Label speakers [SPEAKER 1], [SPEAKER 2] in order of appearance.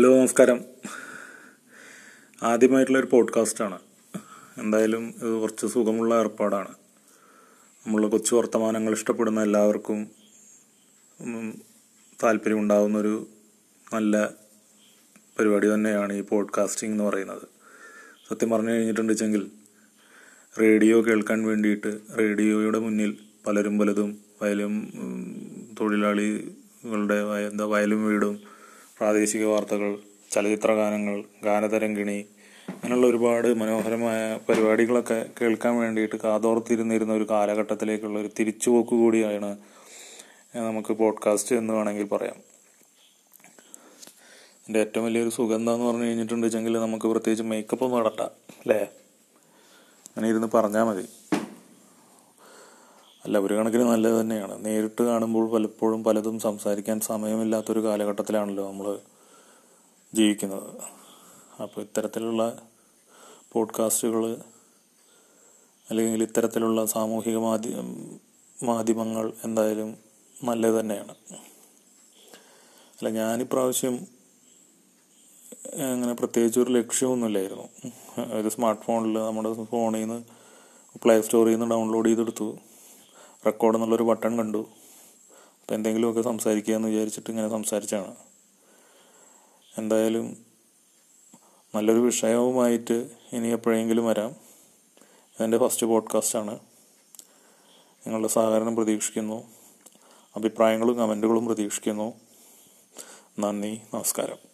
[SPEAKER 1] Hello നമസ്കാരം. ആദ്യമായിട്ടുള്ളൊരു പോഡ്കാസ്റ്റാണ്. എന്തായാലും ഇത് കുറച്ച് സുഖമുള്ള ഏർപ്പാടാണ്. നമ്മൾ കൊച്ചു വർത്തമാനങ്ങൾ ഇഷ്ടപ്പെടുന്ന എല്ലാവർക്കും താല്പര്യമുണ്ടാകുന്നൊരു നല്ല പരിപാടി തന്നെയാണ് ഈ പോഡ്കാസ്റ്റിംഗ് എന്ന് പറയുന്നത്. സത്യം പറഞ്ഞു കഴിഞ്ഞിട്ടുണ്ടെങ്കിൽ റേഡിയോ കേൾക്കാൻ വേണ്ടിയിട്ട് റേഡിയോയുടെ മുന്നിൽ പലരും പലതും വയലും തൊഴിലാളികളുടെ എന്താ വയലും വീടും പ്രാദേശിക വാർത്തകൾ ചലച്ചിത്ര ഗാനങ്ങൾ ഗാനതരംഗിണി അങ്ങനെയുള്ള ഒരുപാട് മനോഹരമായ പരിപാടികളൊക്കെ കേൾക്കാൻ വേണ്ടിയിട്ട് കാതോർത്തിരുന്നിരുന്ന ഒരു കാലഘട്ടത്തിലേക്കുള്ള ഒരു തിരിച്ചുപോക്ക് കൂടിയാണ് നമുക്ക് പോഡ്കാസ്റ്റ് എന്ന് വേണമെങ്കിൽ പറയാം. എന്റെ ഏറ്റവും വലിയൊരു സുഖം എന്താന്ന് പറഞ്ഞു കഴിഞ്ഞിട്ടുണ്ടെങ്കിൽ നമുക്ക് പ്രത്യേകിച്ച് മേക്കപ്പ് ഒന്നും അല്ലേ? അങ്ങനെ ഇരുന്ന് പറഞ്ഞാൽ മതി. അല്ല ഒരു കണക്കിന് നല്ലത് തന്നെയാണ്. നേരിട്ട് കാണുമ്പോൾ പലപ്പോഴും പലതും സംസാരിക്കാൻ സമയമില്ലാത്തൊരു കാലഘട്ടത്തിലാണല്ലോ നമ്മൾ ജീവിക്കുന്നത്. അപ്പോൾ ഇത്തരത്തിലുള്ള പോഡ്കാസ്റ്റുകൾ അല്ലെങ്കിൽ ഇത്തരത്തിലുള്ള സാമൂഹിക മാധ്യ മാധ്യമങ്ങൾ എന്തായാലും നല്ലത് തന്നെയാണ്. അല്ല ഞാനിപ്രാവശ്യം അങ്ങനെ പ്രത്യേകിച്ച് ഒരു ലക്ഷ്യമൊന്നുമില്ലായിരുന്നു. ഒരു സ്മാർട്ട് ഫോണിൽ നമ്മുടെ ഫോണിൽ നിന്ന് പ്ലേ സ്റ്റോറിൽ നിന്ന് ഡൗൺലോഡ് ചെയ്തെടുത്തു. റെക്കോർഡ് എന്നുള്ളൊരു ബട്ടൺ കണ്ടു. അപ്പോൾ എന്തെങ്കിലുമൊക്കെ സംസാരിക്കുക എന്ന് വിചാരിച്ചിട്ട് ഇങ്ങനെ സംസാരിച്ചാണ് എന്തായാലും നല്ലൊരു വിഷയവുമായിട്ട് ഇനി എപ്പോഴെങ്കിലും വരാം. ഇതെന്റെ ഫസ്റ്റ് പോഡ്കാസ്റ്റാണ് നിങ്ങളുടെ സഹകരണം പ്രതീക്ഷിക്കുന്നു. അഭിപ്രായങ്ങളും കമന്റുകളും പ്രതീക്ഷിക്കുന്നു. നന്ദി നമസ്കാരം.